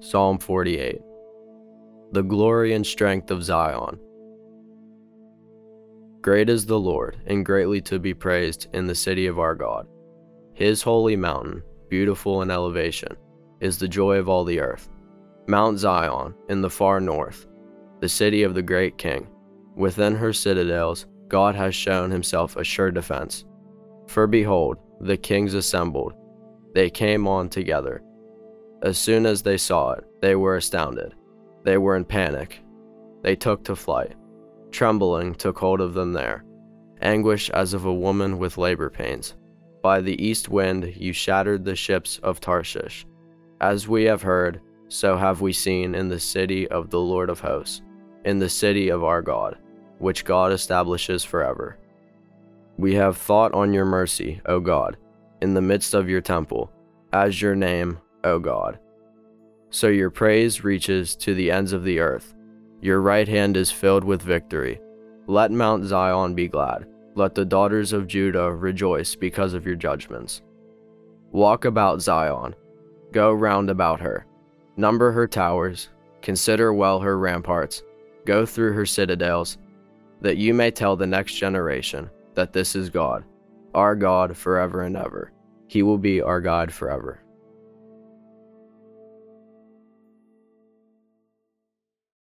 Psalm 48 The glory and strength of Zion. Great is the Lord, and greatly to be praised in the city of our God. His holy mountain, beautiful in elevation, is the joy of all the earth. Mount Zion, in the far north, the city of the great king. Within her citadels, God has shown himself a sure defense. For behold, the kings assembled. They came on together as soon as they saw it, they were astounded. They were in panic. They took to flight. Trembling took hold of them there, anguish as of a woman with labor pains. By the east wind you shattered the ships of Tarshish. As we have heard, so have we seen in the city of the Lord of hosts, in the city of our God, which God establishes forever. We have thought on your mercy, O God, in the midst of your temple, as your name, O God. So your praise reaches to the ends of the earth. Your right hand is filled with victory. Let Mount Zion be glad. Let the daughters of Judah rejoice because of your judgments. Walk about Zion. Go round about her. Number her towers. Consider well her ramparts. Go through her citadels, that you may tell the next generation that this is God, our God forever and ever. He will be our God forever.